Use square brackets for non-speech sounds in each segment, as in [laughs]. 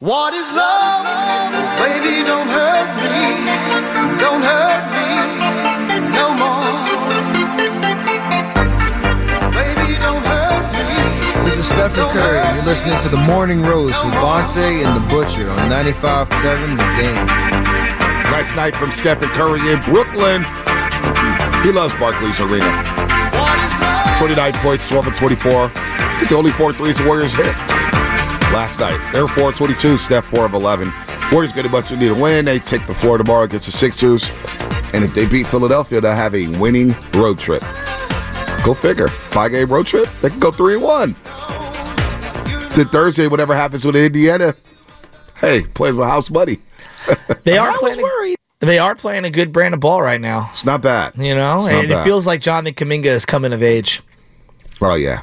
What is love? Baby, don't hurt me. Don't hurt me no more. Baby, don't hurt me. This is Stephen Curry, and you're listening to The Morning Roast with Bonta and The Butcher on 95.7 The Game. Last night from Stephen Curry in Brooklyn. He loves Barclays Arena. What is love? 29 points, 12 and 24. It's the only four threes the Warriors hit last night. They're 4 22, Steph 4 of 11. Warriors get a much need to win. They take the floor tomorrow against the Sixers. And if they beat Philadelphia, they'll have a winning road trip. Go figure. Five game road trip. They can go 3 and 1. Then Thursday, whatever happens with Indiana, hey, plays with house money. [laughs] They are I was playing. worried. They are playing a good brand of ball right now. It's not bad. You know, It's and bad. it feels like Jonathan Kuminga is coming of age. Oh yeah,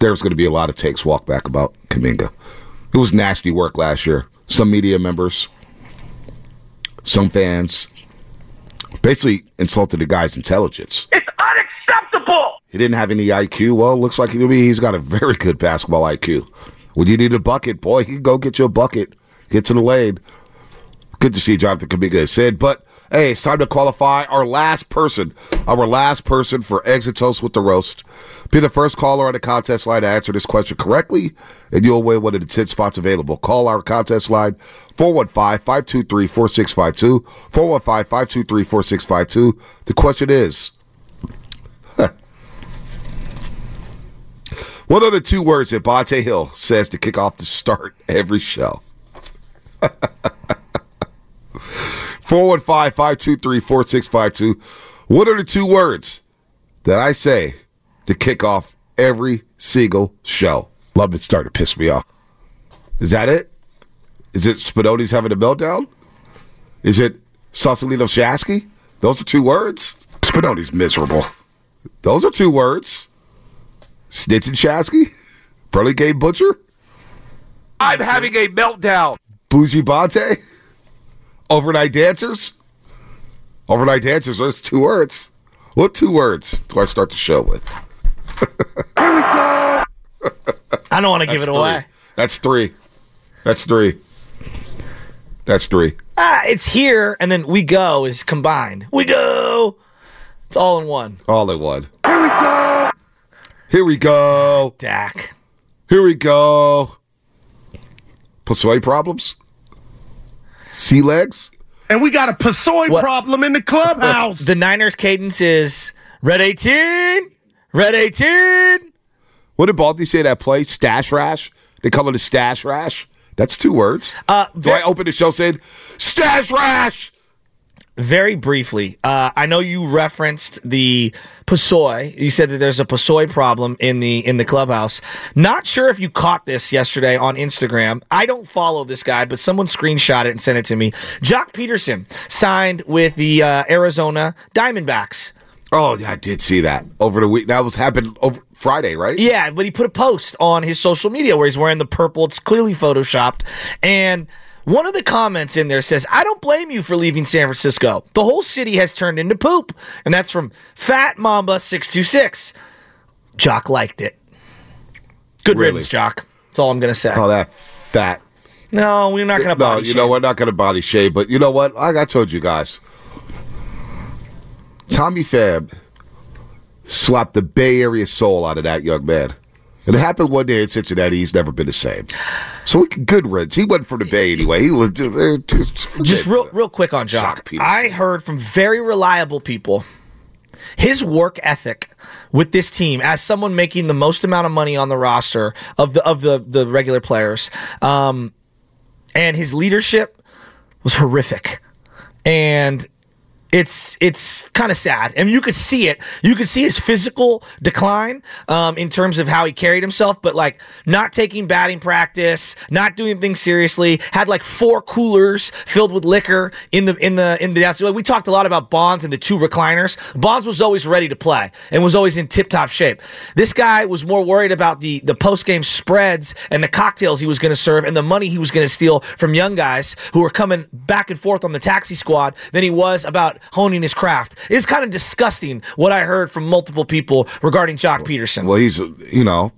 there's going to be a lot of takes walk back about Kuminga. It was nasty work last year. Some media members, some fans, basically insulted the guy's intelligence. It's unacceptable. He didn't have any IQ. Well, it looks like he's got a very good basketball IQ. When you need a bucket, boy, he can go get you a bucket. Get to the lane. Good to see Jonathan Kuminga said, but hey, it's time to qualify our last person, our last person for Exit Toast with the Roast. Be the first caller on the contest line to answer this question correctly, and you'll win one of the 10 spots available. Call our contest line 415 523 4652. 415 523 4652. The question is What are the two words that Bonta Hill says to kick off the start every show? [laughs] 415-523-4652. What are the two words that I say to kick off every single show? Love it starting to piss me off. Is that it? Is it Spinoni's having a meltdown? Is it Sausalito Shasky? Those are two words? Spinoni's miserable. Those are two words. Snitch and Shasky? Burley Game Butcher? I'm having a meltdown. Bougie Bonta? Overnight dancers? Overnight dancers, those two words. What two words do I start the show with? Here we go. I don't want to give it That's away. That's three. That's three. That's three. Ah, it's here, and then we go is combined. We go. It's all in one. All in one. Here we go. Here we go. Dak. Here we go. Passoy problems? Sea legs? And we got a Pasoy What? problem in the clubhouse. The Niners cadence is red 18, red 18. What did Baldy say that play? Stash rash? They call it a stash rash? That's two words. Uh, do I open the show saying, stash rash? Very briefly, uh, I know you referenced the Pasoy. You said that there's a Pasoy problem in the in the clubhouse. Not sure if you caught this yesterday on Instagram. I don't follow this guy, but someone screenshot it and sent it to me. Joc Pederson signed with the uh, Arizona Diamondbacks. Oh, yeah, I did see that over the week. That was happened over Friday, right? Yeah, but he put a post on his social media where he's wearing the purple. It's clearly photoshopped. And one of the comments in there says, I don't blame you for leaving San Francisco. The whole city has turned into poop. And that's from Fat Mamba 626. Joc liked it. Good Really? riddance, Joc. That's all I'm going to say. Oh, that fat. no, we're not going to No, body you shame. know? We're not going to body shame, but you know what? Like I told you guys, Tommy Pham slapped the Bay Area soul out of that young man. And it happened one day in Cincinnati. He's never been the same. So good riddance. He went from the Bay anyway. He was uh, Just real, real quick on Joc. Pederson. I heard from very reliable people his work ethic with this team as someone making the most amount of money on the roster of the of the the regular players, um, and his leadership was horrific, and. It's it's kind of sad, and you could see it. You could see his physical decline um, in terms of how he carried himself, but like not taking batting practice, not doing things seriously. Had like four coolers filled with liquor in the in the in the like we talked a lot about Bonds and the two recliners. Bonds was always ready to play and was always in tip top shape. This guy was more worried about the the post game spreads and the cocktails he was going to serve and the money he was going to steal from young guys who were coming back and forth on the taxi squad than he was about honing his craft. It's kind of disgusting what I heard from multiple people regarding Joc Pederson. Well, he's you know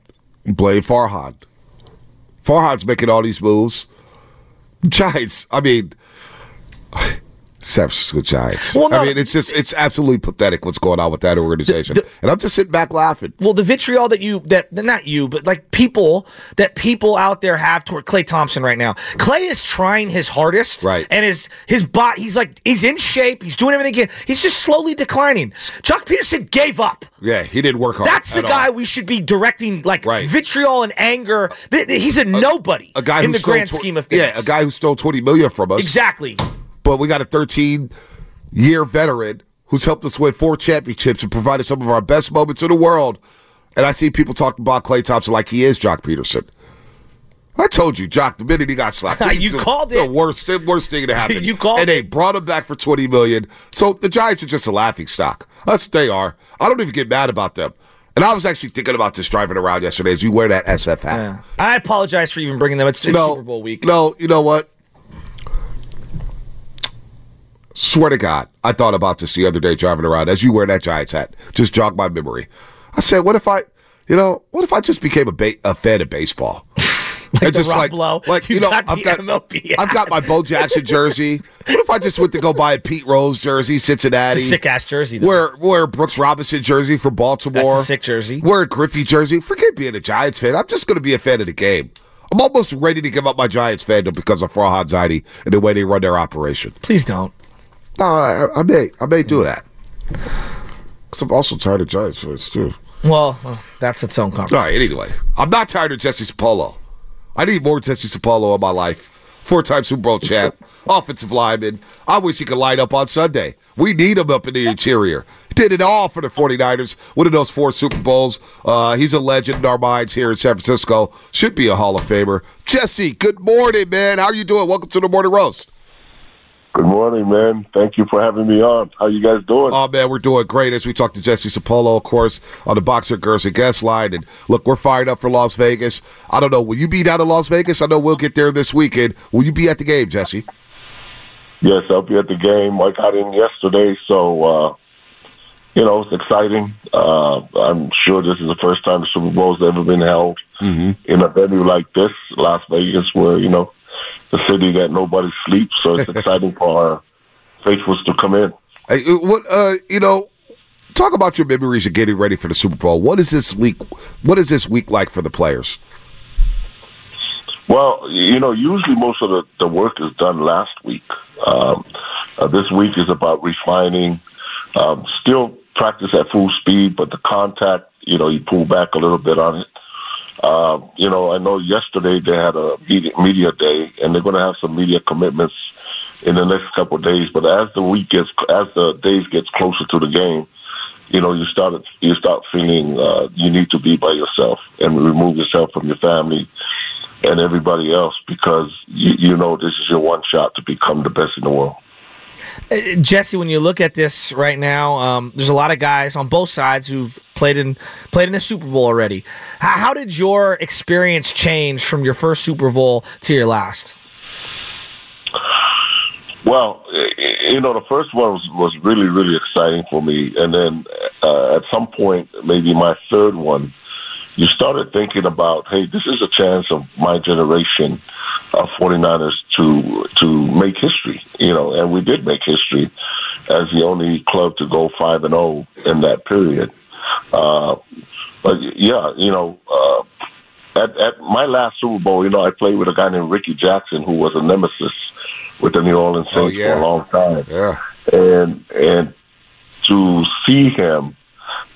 Blade Farhan. Farhan's making all these moves. [laughs] Giants. I mean, San Francisco Giants. Well, no. I mean, it's just it's absolutely pathetic what's going on with that organization, and I'm just sitting back laughing. well, the vitriol that you that not you, but like people that people out there have toward Klay Thompson right now. Klay is trying his hardest, Right. And his his bot, he's like he's in shape. He's doing everything he can. He's just slowly declining. Chuck Pederson gave up. Yeah, he didn't work hard. That's the at all. guy we should be directing like Right. vitriol and anger. He's a, nobody A guy in the grand tw- scheme of things. Yeah, a guy who stole 20 million from us. Exactly. But we got a 13 year veteran who's helped us win four championships and provided some of our best moments in the world. And I see people talking about Klay Thompson like he is Joc Pederson. I told you, Joc, the minute he got slapped, [laughs] You the- called the it. worst, the worst thing to [laughs] happen. You called and they brought him back for twenty million. So the Giants are just a laughing stock. That's what they are. I don't even get mad about them. And I was actually thinking about this driving around yesterday as you wear that SF hat. I apologize for even bringing them. It's, it's No, Super Bowl week. No, you know what? Swear to God, I thought about this the other day driving around as you wear that Giants hat. Just jogged my memory. I said, what if I, you know, what if I just became a, ba- a fan of baseball? [laughs] Like And the Rob Lowe. like You you know, got I've got MLB I've got my Bo Jackson [laughs] jersey. What if I just went to go buy a Pete Rose jersey, Cincinnati? Sick ass jersey. Though. Wear wear a Brooks Robinson jersey for Baltimore. That's a sick jersey. Wear a Griffey jersey. Forget being a Giants fan. I'm just going to be a fan of the game. I'm almost ready to give up my Giants fandom because of Farhan Zaidi and the way they run their operation. Please don't. No, I, I may, I may do that. Because I'm also tired of Giants fans too. Well, well, that's its own All conversation. right. Anyway, I'm not tired of Jesse Sapolu. I need more Jesse Sapolu in my life. Four-time Super Bowl champ, [laughs] offensive lineman. I wish he could line up on Sunday. We need him up in the interior. Did it all for the 49ers, One of those four Super Bowls. Uh, he's a legend in our minds here in San Francisco. Should be a Hall of Famer. Jesse, good morning, man. How are you doing? Welcome to the Morning Roast. Good morning, man. Thank you for having me on. How you guys doing? Oh man, we're doing great as we talk to Jesse Sapolu, of course, on the Boxer Girls and Guest line. And look, we're fired up for Las Vegas. I don't know, will you be down in Las Vegas? I know we'll get there this weekend. Will you be at the game, Jesse? yes, I'll be at the game. I got in yesterday, so uh, you know it's exciting. Uh, I'm sure this is the first time the Super Bowl's ever been held in a venue like this, Las Vegas, where you know the city that nobody sleeps. So it's [laughs] exciting for our faithfuls to come in. Hey, uh, what uh, you know? Talk about your memories of getting ready for the Super Bowl. What is this week? What is this week like for the players? Well, you know, usually most of the, the work is done last week. Um, uh, this week is about refining. Um, still practice at full speed, but the contact, you know, you pull back a little bit on it. Um, you know, I know yesterday they had a media, media day, and they're going to have some media commitments in the next couple of days. But as the week gets, as the days gets closer to the game, you know, you start you start feeling uh, you need to be by yourself and remove yourself from your family and everybody else because you, you know this is your one shot to become the best in the world. Uh, Jesse, when you look at this right now, um, there's a lot of guys on both sides who've played in played in a Super Bowl already. How, how did your experience change from your first Super Bowl to your last? Well, you know, the first one was, was really, really exciting for me. And then uh, at some point, maybe my third one, you started thinking about, hey, this is a chance of my generation of 49ers to to make history, you know, and we did make history as the only club to go 5 and 0 in that period. Uh, but yeah, you know, uh, at, at my last Super Bowl, you know, I played with a guy named Rickey Jackson, who was a nemesis with the New Orleans Oh, Saints yeah. for a long time. Yeah. And and to see him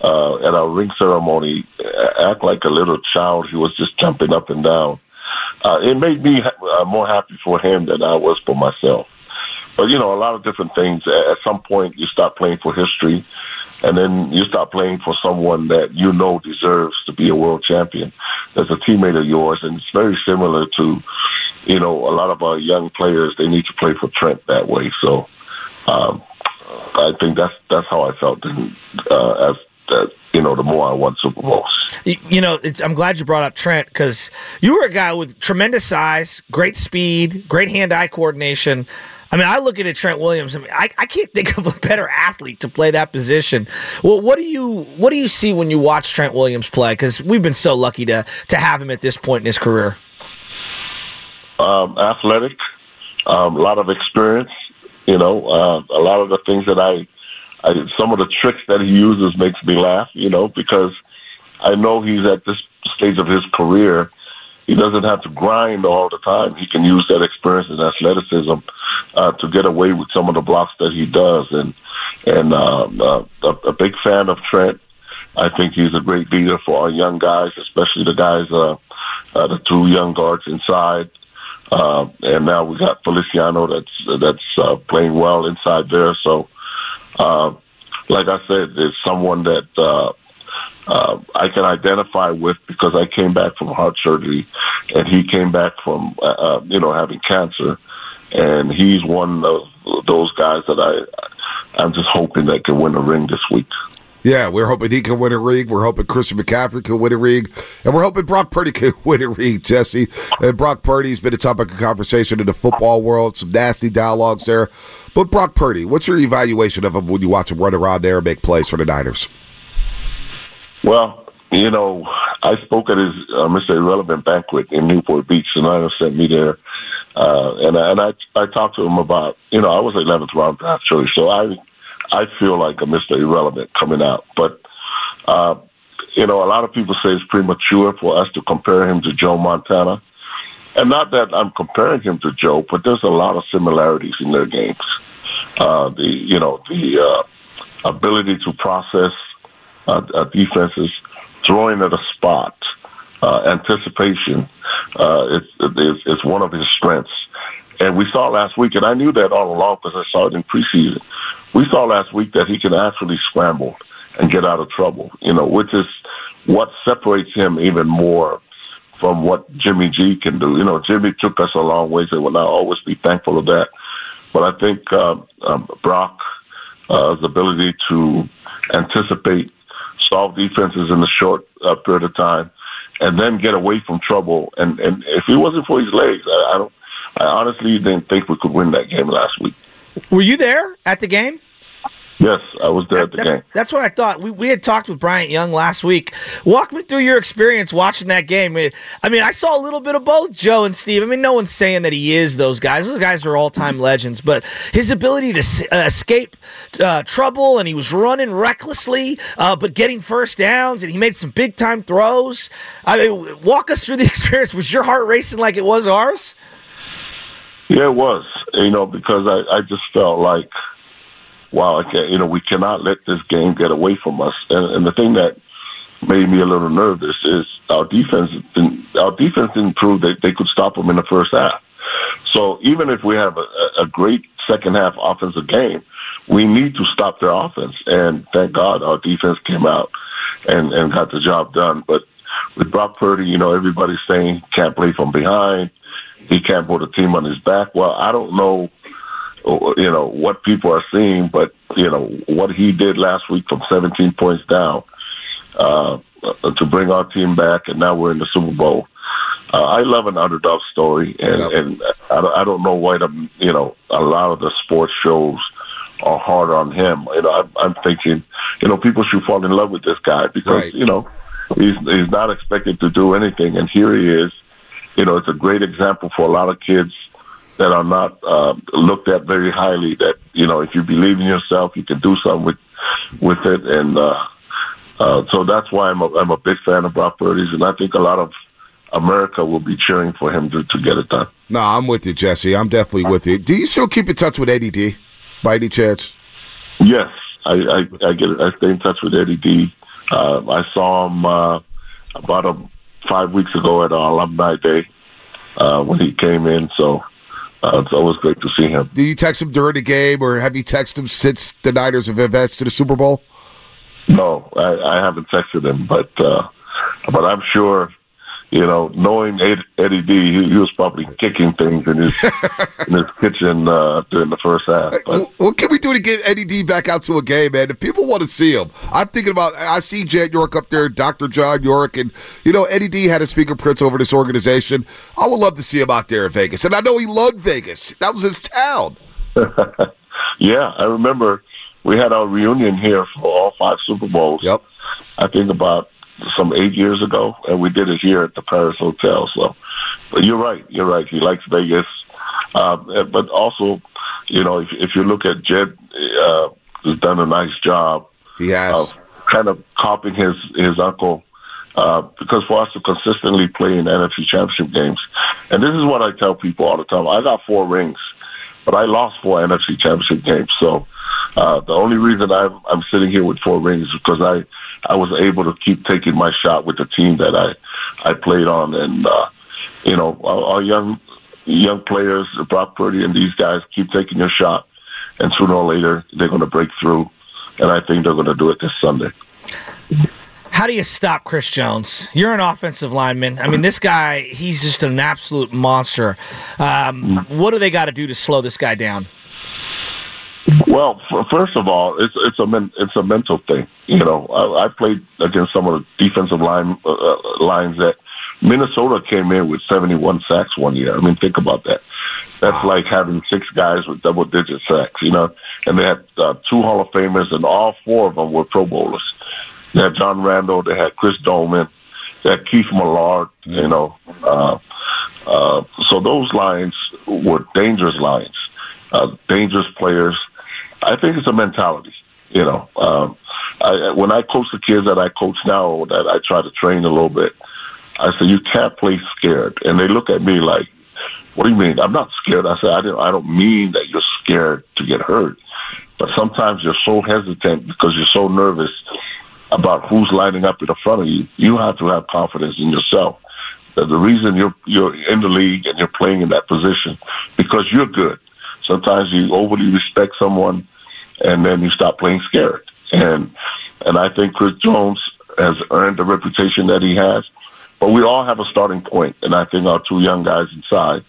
uh, at our ring ceremony uh, act like a little child, he was just jumping up and down. Uh, it made me uh, more happy for him than I was for myself. But you know, a lot of different things. At some point, you stop playing for history, and then you start playing for someone that you know deserves to be a world champion. There's a teammate of yours, and it's very similar to, you know, a lot of our young players. They need to play for Trent that way. So, um, I think that's that's how I felt in, uh, as that. You know, the more I won Super Bowls. You know, it's, I'm glad you brought up Trent because you were a guy with tremendous size, great speed, great hand-eye coordination. I mean, I look at it, Trent Williams. I mean, I, I can't think of a better athlete to play that position. Well, what do you what do you see when you watch Trent Williams play? Because we've been so lucky to to have him at this point in his career. um, athletic, um, a lot of experience. You know, uh, a lot of the things that I, I, some of the tricks that he uses makes me laugh. You know, because I know he's at this stage of his career. He doesn't have to grind all the time. He can use that experience and athleticism uh, to get away with some of the blocks that he does. And and um, uh, a, a big fan of Trent. I think he's a great leader for our young guys, especially the guys, uh, uh, the two young guards inside. Uh, and now we got Feliciano that's that's uh, playing well inside there. So, uh, like I said, it's someone that uh, uh, I can identify with because I came back from heart surgery, and he came back from uh, uh, you know having cancer, and he's one of those guys that I I'm just hoping that can win a ring this week. Yeah, we're hoping he can win a ring. We're hoping Christian McCaffrey can win a ring. And we're hoping Brock Purdy can [laughs] win a ring, Jesse. And Brock Purdy's been a topic of conversation in the football world, some nasty dialogues there. But Brock Purdy, what's your evaluation of him when you watch him run around there and make plays for the Niners? Well, you know, I spoke at his uh, Mr. Irrelevant banquet in Newport Beach. The Niners sent me there, uh, and and I I talked to him about you know I was 11th round draft choice, so I I feel like a Mr. Irrelevant coming out, but. Uh, you know, a lot of people say it's premature for us to compare him to Joe Montana. And not that I'm comparing him to Joe, but there's a lot of similarities in their games. Uh, the, you know, the uh, ability to process uh, uh, defenses, throwing at a spot, uh, anticipation, uh, it's, it's one of his strengths. And we saw last week, and I knew that all along because I saw it in preseason. We saw last week that he can actually scramble and get out of trouble, you know, which is what separates him even more from what Jimmy G can do. You know, Jimmy took us a long ways, and we'll not always be thankful of that. But I think um, um, Brock's uh, ability to anticipate, solve defenses in a short uh, period of time, and then get away from trouble. And, and if it wasn't for his legs, I, I don't. I honestly didn't think we could win that game last week. Were you there at the game? Yes, I was there at the That- game. That's what I thought. We, we had talked with Bryant Young last week. Walk me through your experience watching that game. I mean, I saw a little bit of both Joe and Steve. I mean, no one's saying that he is those guys. Those guys are all time legends, but his ability to uh, escape uh, trouble and he was running recklessly, uh, but getting first downs and he made some big time throws. I mean, walk us through the [laughs] experience. Was your heart racing like it was ours? Yeah, it was. You know, because I, I just felt like, wow, I can't, you know, we cannot let this game get away from us. And, and the thing that made me a little nervous is our defense. Didn't, our defense didn't prove that they could stop them in the first half. So even if we have a, a great second half offensive game, we need to stop their offense. And thank God our defense came out and, and got the job done. But with Brock Purdy, you know, everybody's saying can't play from behind. He can't put a team on his back. Well, I don't know, you know, what people are seeing, but, you know, what he did last week from 17 points down uh, to bring our team back, and now we're in the Super Bowl. Uh, I love an underdog story, and, Yep. and I, don't- I don't know why the you know a lot of the sports shows are hard on him. You know, I'm, I'm thinking, you know, people should fall in love with this guy because Right. you know he's he's not expected to do anything, and here he is. You know, it's a great example for a lot of kids that are not uh, looked at very highly. That you know, if you believe in yourself, you can do something with with it, and uh, uh, so that's why I'm a, I'm a big fan of Brock Purdy's, and I think a lot of America will be cheering for him to, to get it done. No, I'm with you, Jesse. I'm definitely with you. Do you still keep in touch with Eddie D by any chance? Yes, I, I, I get I stay in touch with Eddie D. Uh, I saw him uh, about a, five weeks ago at our alumni day uh, when he came in. So uh, it's always great to see him. Do you text him during the game, or have you texted him since the Niners have advanced to the Super Bowl? No, I, I haven't texted him, but uh, but I'm sure you know, knowing Ed, Eddie D, he, he, was probably kicking things in his [laughs] in his kitchen uh, during the first half. But. What can we do to get Eddie D back out to a game, man? If people want to see him, I'm thinking about. I see Jed York up there, Dr. John York, and you know Eddie D had his fingerprints over this organization. I would love to see him out there in Vegas, and I know he loved Vegas. That was his town. [laughs] yeah, I remember we had our reunion here for all five Super Bowls. Yep. I think about some eight years ago, and we did it here at the Paris Hotel. So, but you're right. You're right. He likes Vegas, uh, but also, you know, if, if you look at Jed, uh, has done a nice job. Has of kind of copying his his uncle. Uh, because for us to consistently play in NFC Championship games, and this is what I tell people all the time. I got four rings, but I lost four NFC Championship games. So uh, the only reason I'm I'm sitting here with four rings is because I I was able to keep taking my shot with the team that I I played on, and uh, you know our, our young young players, Brock Purdy and these guys, keep taking their shot, and sooner or later they're going to break through, and I think they're going to do it this Sunday. How do you stop Chris Jones? You're an offensive lineman. I mean, this guy, he's just an absolute monster. Um, what do they got to do to slow this guy down? Well, first of all, it's it's a men, it's a mental thing. You know, I, I played against some of the defensive line uh, uh lines that Minnesota came in with 71 sacks one year. I mean, think about that. That's like having six guys with double digit sacks. You know, and they had uh, two Hall of Famers, and all four of them were Pro Bowlers. They had John Randle, they had Chris Doleman, they had Keith Millard. You know, uh, uh, so those lines were dangerous lines, uh, dangerous players I think it's a mentality. You know, um, I, when I coach the kids that I coach now, that I try to train a little bit, I say you can't play scared, and they look at me like, "What do you mean? I'm not scared." I said, "I don't. I don't mean that you're scared to get hurt, but sometimes you're so hesitant because you're so nervous about who's lining up in front of you. You have to have confidence in yourself." That the reason you're you're in the league and you're playing in that position because you're good. Sometimes you overly respect someone and then you stop playing scared. And and I think Chris Jones has earned the reputation that he has. But we all have a starting point, and I think our two young guys inside,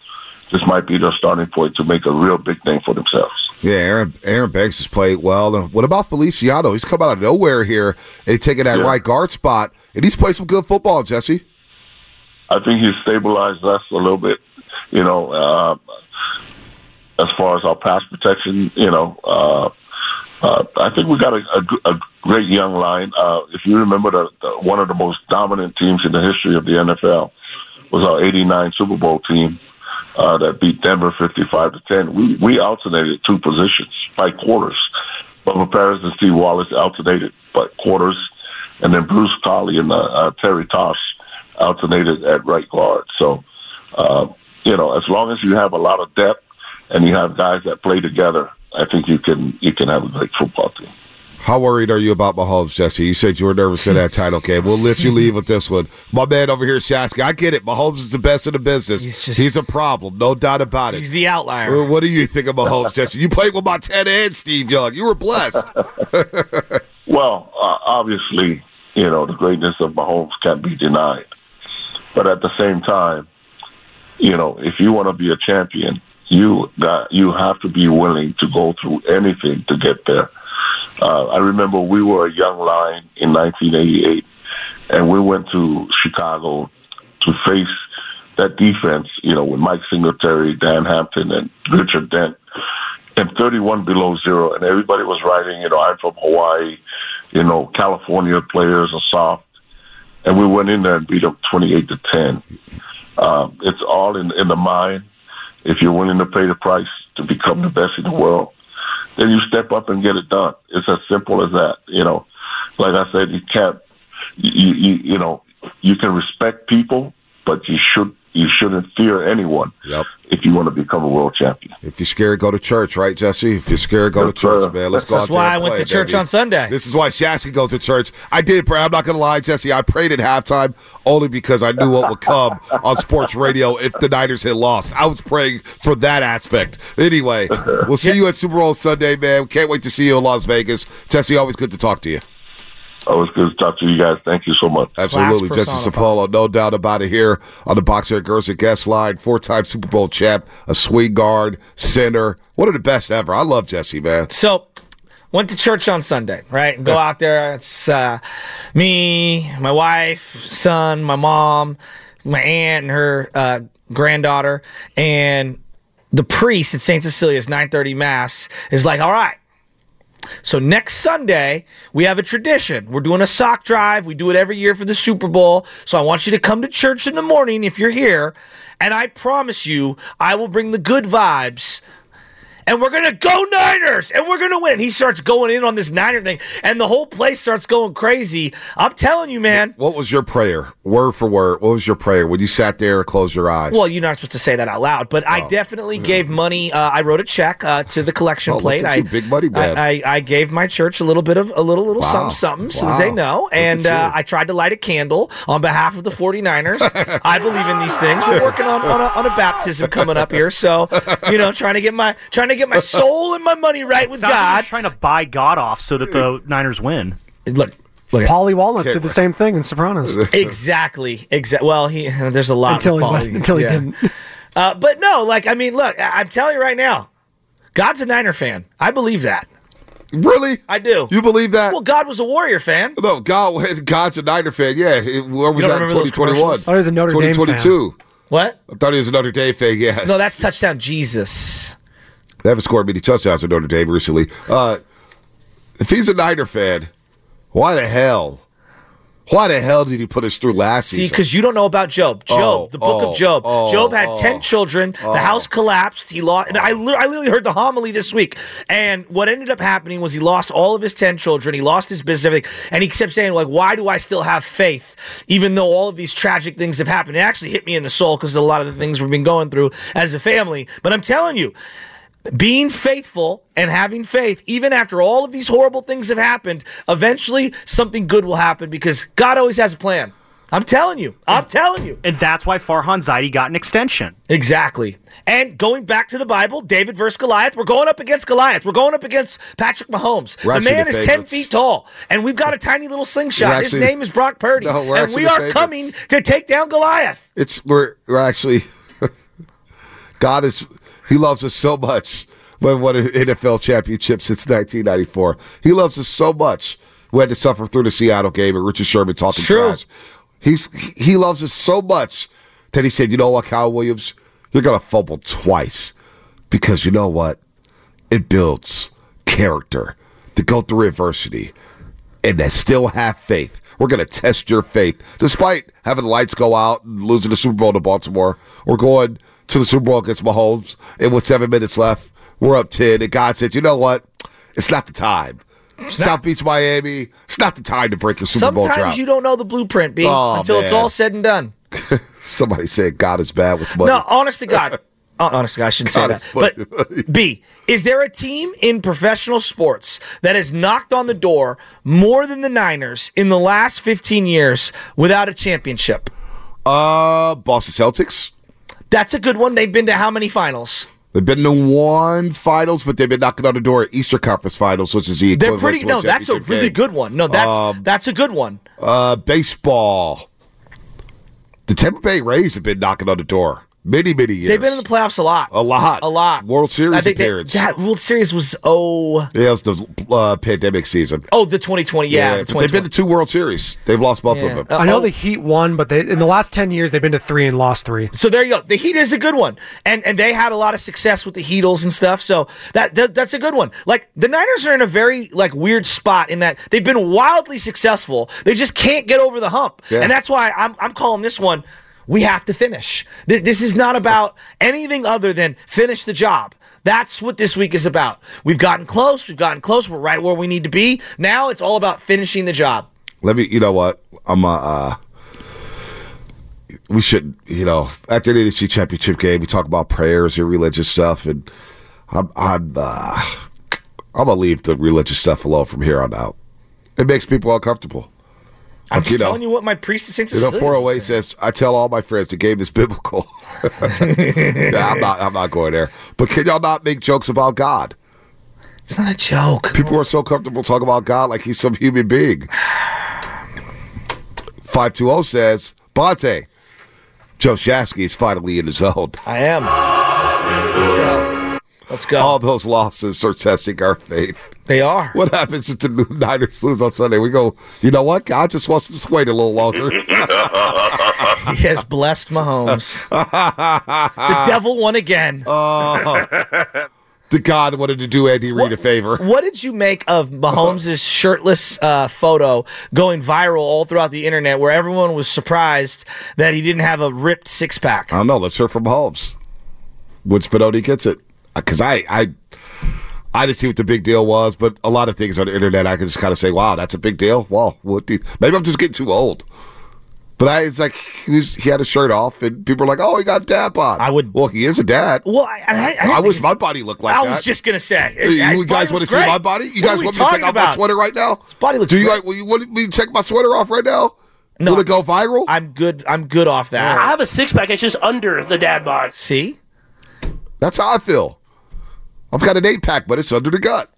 this might be their starting point to make a real big thing for themselves. Yeah, Aaron Aaron Banks has played well. And what about Feliciano? He's come out of nowhere here and taking that yeah. right guard spot, and he's played some good football, Jesse. I think he's stabilized us a little bit. You know, uh, as far as our pass protection, you know, uh, uh, I think we got a, a, a great young line. Uh, if you remember, the, the, one of the most dominant teams in the history of the NFL was our '89 Super Bowl team uh, that beat Denver 55 to 10. We we alternated two positions by quarters. Bubba Paris and Steve Wallace alternated by quarters, and then Bruce Collie and uh, uh, Terry Tausch alternated at right guard. So, uh, you know, as long as you have a lot of depth and you have guys that play together, I think you can you can have a great football team. How worried are you about Mahomes, Jesse? You said you were nervous in that title game. We'll let you leave with this one. My man over here, Shasky, I get it. Mahomes is the best in the business. He's, just, he's a problem, no doubt about it. He's the outlier. What do you think of Mahomes, Jesse? You played with Montana and Steve Young. You were blessed. [laughs] well, uh, obviously, you know, the greatness of Mahomes can't be denied. But at the same time, you know, if you want to be a champion, you got you have to be willing to go through anything to get there. Uh, I remember we were a young line in 1988, and we went to Chicago to face that defense. You know, with Mike Singletary, Dan Hampton, and Richard Dent, and 31 below zero, and everybody was writing. You know, I'm from Hawaii. You know, California players are soft, and we went in there and beat them 28 to 10. Um, it's all in in the mind if you're willing to pay the price to become the best in the world, then you step up and get it done. It's as simple as that. You know, like I said, you can't, you you, you know, you can respect people, but you should you shouldn't fear anyone Yep. if you want to become a world champion. If you're scared, go to church, right, Jesse? If you're scared, go Yes, to church, sir. man. Let's go That's out why and I went play, to church baby. on Sunday. This is why Shasky goes to church. I did pray. I'm not going to lie, Jesse. I prayed at halftime only because I knew what would come on sports radio if the Niners had lost. I was praying for that aspect. Anyway, we'll see you at Super Bowl Sunday, man. Can't wait to see you in Las Vegas. Jesse, always good to talk to you. Always good to talk to you guys. Thank you so much. Absolutely. Class Jesse personified. Sapolu, no doubt about it here on the Boxer Girls and Guest Line. Four time Super Bowl champ, a sweet guard, center. One of the best ever. I love Jesse, man. So, went to church on Sunday, right? Go out there. It's uh, me, my wife, son, my mom, my aunt, and her uh, granddaughter, and the priest at St. Cecilia's 9:30 mass is like, "All right." So next Sunday, we have a tradition. We're doing a sock drive. We do it every year for the Super Bowl. So I want you to come to church in the morning if you're here. And I promise you, I will bring the good vibes and we're gonna go Niners, and we're gonna win. And he starts going in on this Niner thing, and the whole place starts going crazy. I'm telling you, man. What was your prayer? Word for word. What was your prayer when you sat there and closed your eyes? Well, you're not supposed to say that out loud, but I definitely gave money. Uh, I wrote a check uh, to the collection Oh, plate. at I you, big money. I, I, I gave my church a little bit of a little little Wow. something something so that they know, and uh. I tried to light a candle on behalf of the 49ers. I believe in these things. We're working on on a, on a baptism coming up here, so you know, trying to get my trying to get my soul and my money right with Sounds like God. he's trying to buy God off so that the Niners win. Look, look. Paulie Walnuts did the same thing in Sopranos. [laughs] Exactly. Exactly. Well, he [laughs] there's a lot Until with he Paulie. went- until he Yeah. didn't. [laughs] Uh, but no, like I mean, look, I- I'm telling you right now, God's a Niner fan. I believe that. really? I do. You believe that? Well, God was a Warrior fan. no, God, God's a Niner fan. Yeah, it- where was that in remember those 2021? Oh, he was a Notre Dame fan. 2022. What? I thought he was a Notre Dame fan. Yes. No, that's touchdown Jesus. They haven't scored many touchdowns at Notre Dame recently. Uh, if he's a Niner fan, why the hell? Why the hell did he put us through last See, season? because you don't know about Job. Job, Oh, the book oh, of Job. oh, Job had 10 children. oh. The house collapsed. He lost. I, li- I literally heard the homily this week. And what ended up happening was he lost all of his ten children. He lost his business, everything. And he kept saying, like, why do I still have faith, even though all of these tragic things have happened? It actually hit me in the soul because a lot of the things we've been going through as a family. But I'm telling you, being faithful and having faith, even after all of these horrible things have happened, eventually something good will happen because God always has a plan. I'm telling you. I'm telling you. And that's why Farhan Zaidi got an extension. Exactly. And going back to the Bible, David versus Goliath, we're going up against Goliath. We're going up against Patrick Mahomes. We're the man the is 10 feet tall, and we've got a tiny little slingshot. We're His name is Brock Purdy. No, and we are coming to take down Goliath. It's we're we're actually [laughs] God is He loves us so much. We won an NFL championship since 1994. He loves us so much. We had to suffer through the Seattle game and Richard Sherman talking True. trash. He's he loves us so much that he said, "You know what, Kyle Williams, you're gonna fumble twice because you know what, it builds character to go through adversity and to still have faith. We're going to test your faith. Despite having the lights go out and losing the Super Bowl to Baltimore, we're going to the Super Bowl against Mahomes, and with seven minutes left, we're up 10. And God said, you know what? It's not the time. South Beach, Miami, it's not the time to break your Super Bowl Sometimes you don't know the blueprint, B, Oh, until it's all said and done. [laughs] Somebody said God is bad with money. No, honest to God. Uh, honest to God, I shouldn't say God that. is funny. But [laughs] B, is there a team in professional sports that has knocked on the door more than the Niners in the last 15 years without a championship? Uh, Boston Celtics. That's a good one. They've been to how many finals? They've been to one finals, but they've been knocking on the door at Easter Conference Finals, which is the They're pretty. No, that's a really game. good one. No, that's Um, that's a good one. Uh, baseball. The Tampa Bay Rays have been knocking on the door many, many years. They've been in the playoffs a lot. a lot, A lot. World Series I think they- appearance. that World Series was oh yeah, it was the uh, pandemic season. oh the 2020. Yeah, the but they've been to two World Series. They've lost both Yeah. of them. Uh, I know oh. the Heat won, but they in the last ten years they've been to three and lost three. So there you go. The Heat is a good one, and and they had a lot of success with the Heatles and stuff. So that, that that's a good one. Like the Niners are in a very like weird spot in that they've been wildly successful. They just can't get over the hump, Yeah. and that's why I'm I'm calling this one. We have to finish. This is not about anything other than finish the job. That's what this week is about. We've gotten close. We've gotten close. We're right where we need to be. Now it's all about finishing the job. Let me. You know what? I'm. Uh, uh, we shouldn't, you know, at the NFC Championship game, we talk about prayers and religious stuff, and I'm, I'm, uh, I'm gonna leave the religious stuff alone from here on out. It makes people uncomfortable. I'm Like, just you know, telling you what my priest of Saint You know, Cecilia 408 says, I tell all my friends the game is biblical. [laughs] yeah, I'm not I'm not going there. But can y'all not make jokes about God? It's not a joke. People are so comfortable talking about God like he's some human being. 520 says, Bonta, Joe Shasky is finally in his zone. I am. Let's go. All those losses are testing our faith. They are. What happens if the Niners lose on Sunday? We go, you know what? God just wants us to wait a little longer. [laughs] He has blessed Mahomes. the [laughs] devil won again. Oh, the God wanted to do Andy Reid a favor. What did you make of Mahomes' shirtless uh, photo going viral all throughout the internet where everyone was surprised that he didn't have a ripped six pack? I don't know. Let's hear from Mahomes. When Spinoni gets it. Because I, I, I didn't see what the big deal was, but a lot of things on the internet, I can just kind of say, wow, that's a big deal. Well, what the, maybe I'm just getting too old. But I, it's like he, was, he had his shirt off, and people are like, "Oh, he got a dad bod." I would. Well, he is a dad. Well, I, I, I, didn't I wish my body looked like I that. was just gonna say. Hey, you body guys want to see my body? You What guys want me to take talking off my about? sweater right now? His body looks Do you great. like? Will you want me to take my sweater off right now? No, Will it go viral? I'm good. I'm good off that. I have a six pack. It's just under the dad bod. See? That's how I feel. I've got an eight pack, but it's under the gut.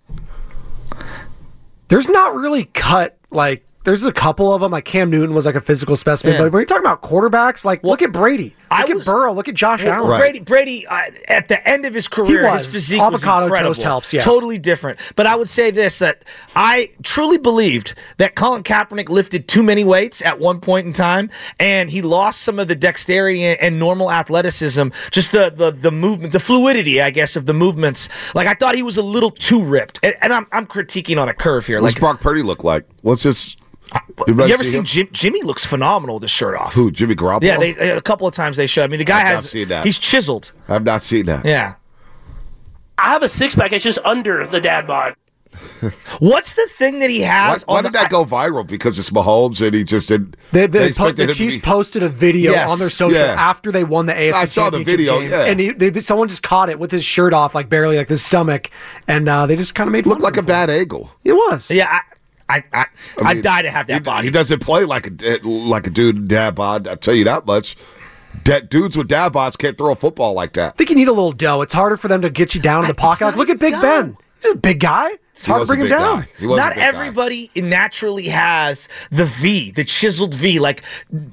There's not really cut like. There's a couple of them. Like Cam Newton was like a physical specimen, Yeah. but when you're talking about quarterbacks, like look at Brady, look at Burrow, look at Josh Well, Allen. Brady, Brady, uh, at the end of his career, was. his physique Avocado was incredible. toast helps, yes. Totally different. But I would say this: that I truly believed that Colin Kaepernick lifted too many weights at one point in time, and he lost some of the dexterity and, and normal athleticism, just the, the the movement, the fluidity, I guess, of the movements. Like I thought he was a little too ripped, and, and I'm I'm critiquing on a curve here. What's Like, Brock Purdy look like? What's his? You ever see seen? Jim, Jimmy? Looks phenomenal with his shirt off. Who? Jimmy Garoppolo? Yeah, they, a couple of times they showed. I mean, the guy I've not has seen that. he's chiseled. I've not seen that. Yeah. I have a six pack. It's just under the dad bod. [laughs] What's the thing that he has? why on did the, that go viral? Because it's Mahomes and he just didn't. They, they po- the Chiefs be- posted a video Yes. on their social Yeah. after they won the AFC I saw the video, game, yeah. and he, they, someone just caught it with his shirt off, like barely like his stomach, and uh, they just kind of made Looked fun like a of him. bad angle. It was. Yeah, I, I, I, I I'd mean, die to have that he, body. He doesn't play like a like a dude in dad bod. I'll tell you that much. That dudes with dad bods can't throw a football like that. I think you need a little dough. It's harder for them to get you down in the pocket. Like, look at Big Ben. He's a big guy. It's hard to bring him down. guy. He was a Not big guy. everybody naturally has the V, the chiseled V. Like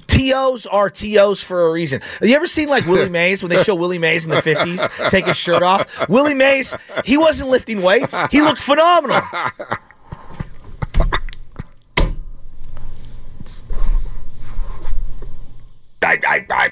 TOs are TOs for a reason. Have you ever seen like Willie [laughs] Mays when they show Willie Mays in the 50s take his shirt off? Willie Mays, he wasn't lifting weights. He looked phenomenal. [laughs] I, I, I,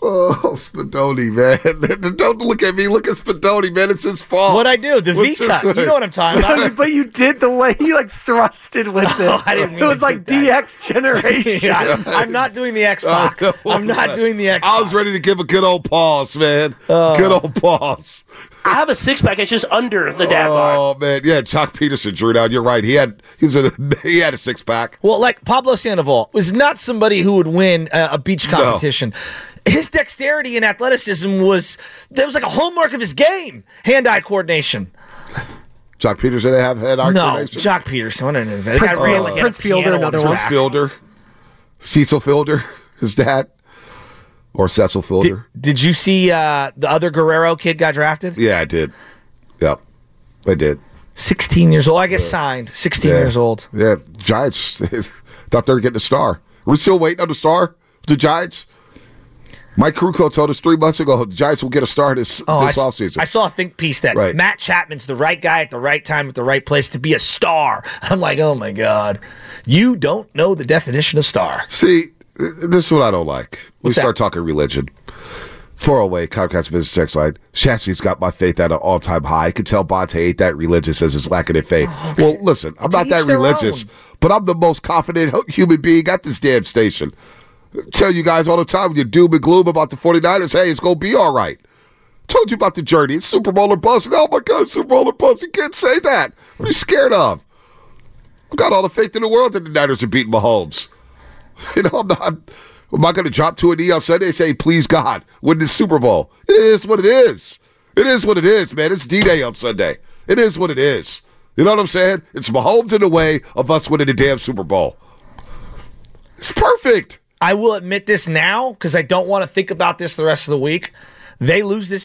Oh, [laughs] Spadoni, man! [laughs] Don't look at me. Look at Spadoni, man. It's his fault. What I do? The V What's his cut. You know what I'm talking about. [laughs] but you did the way you like thrusted with oh, it. Oh, I didn't mean it was like that. DX generation. Yeah, I'm not doing the X Pac. Oh, I'm not that? doing the X I was ready to give a good old pause, man. Oh. good old pause. I have a six pack. It's just under the dad bod. Oh man, yeah. Chuck Pederson drew down. You're right. He had he was a he had a six pack. Well, like Pablo Sandoval was not somebody who would win a, a beach competition. His dexterity and athleticism was that was like a hallmark of his game. Hand-eye coordination. Chuck Pederson didn't have head eye No, coordination? Joc Pederson. What an that Prince guy ran Fielder- like he had a Prince Fielder, piano another one. Prince. Fielder, Cecil Fielder, his dad, or Cecil Fielder. did you see uh, the other Guerrero kid got drafted? yeah, I did. Yep, I did. 16 years old. I guess signed. 16 Yeah. years old. Yeah, Giants [laughs] thought they were getting a star. We're still waiting on the star. The Giants. Mike Krukow told us three months ago the Giants will get a star this Oh, I, this s- offseason. I saw a think piece that Right. Matt Chapman's the right guy at the right time at the right place to be a star. [laughs] I'm like, oh my god, you don't know the definition of star. See, this is what I don't like. We What's that? start talking religion. 408 Comcast Business Text Line. Shasky's got my faith at an all time high. I can tell Bonta ain't that religious as his lacking in faith. Oh, well, listen, I'm To not that religious, own. but I'm the most confident [laughs] human being at this damn station. Tell you guys all the time you're doom and gloom about the 49ers, hey, it's going to be all right. Told you about the journey. It's Super Bowl or bust. Oh my God, Super Bowl or bust. You can't say that. What are you scared of? I've got all the faith in the world that the Niners are beating Mahomes. [laughs] You know, I'm not. Am I going to drop to a knee on Sunday and say, please God, win the Super Bowl? It is what it is. It is what it is, man. It's D Day on Sunday. It is what it is. You know what I'm saying? It's Mahomes in the way of us winning the damn Super Bowl. It's perfect. I will admit this now because I don't want to think about this the rest of the week. They lose this.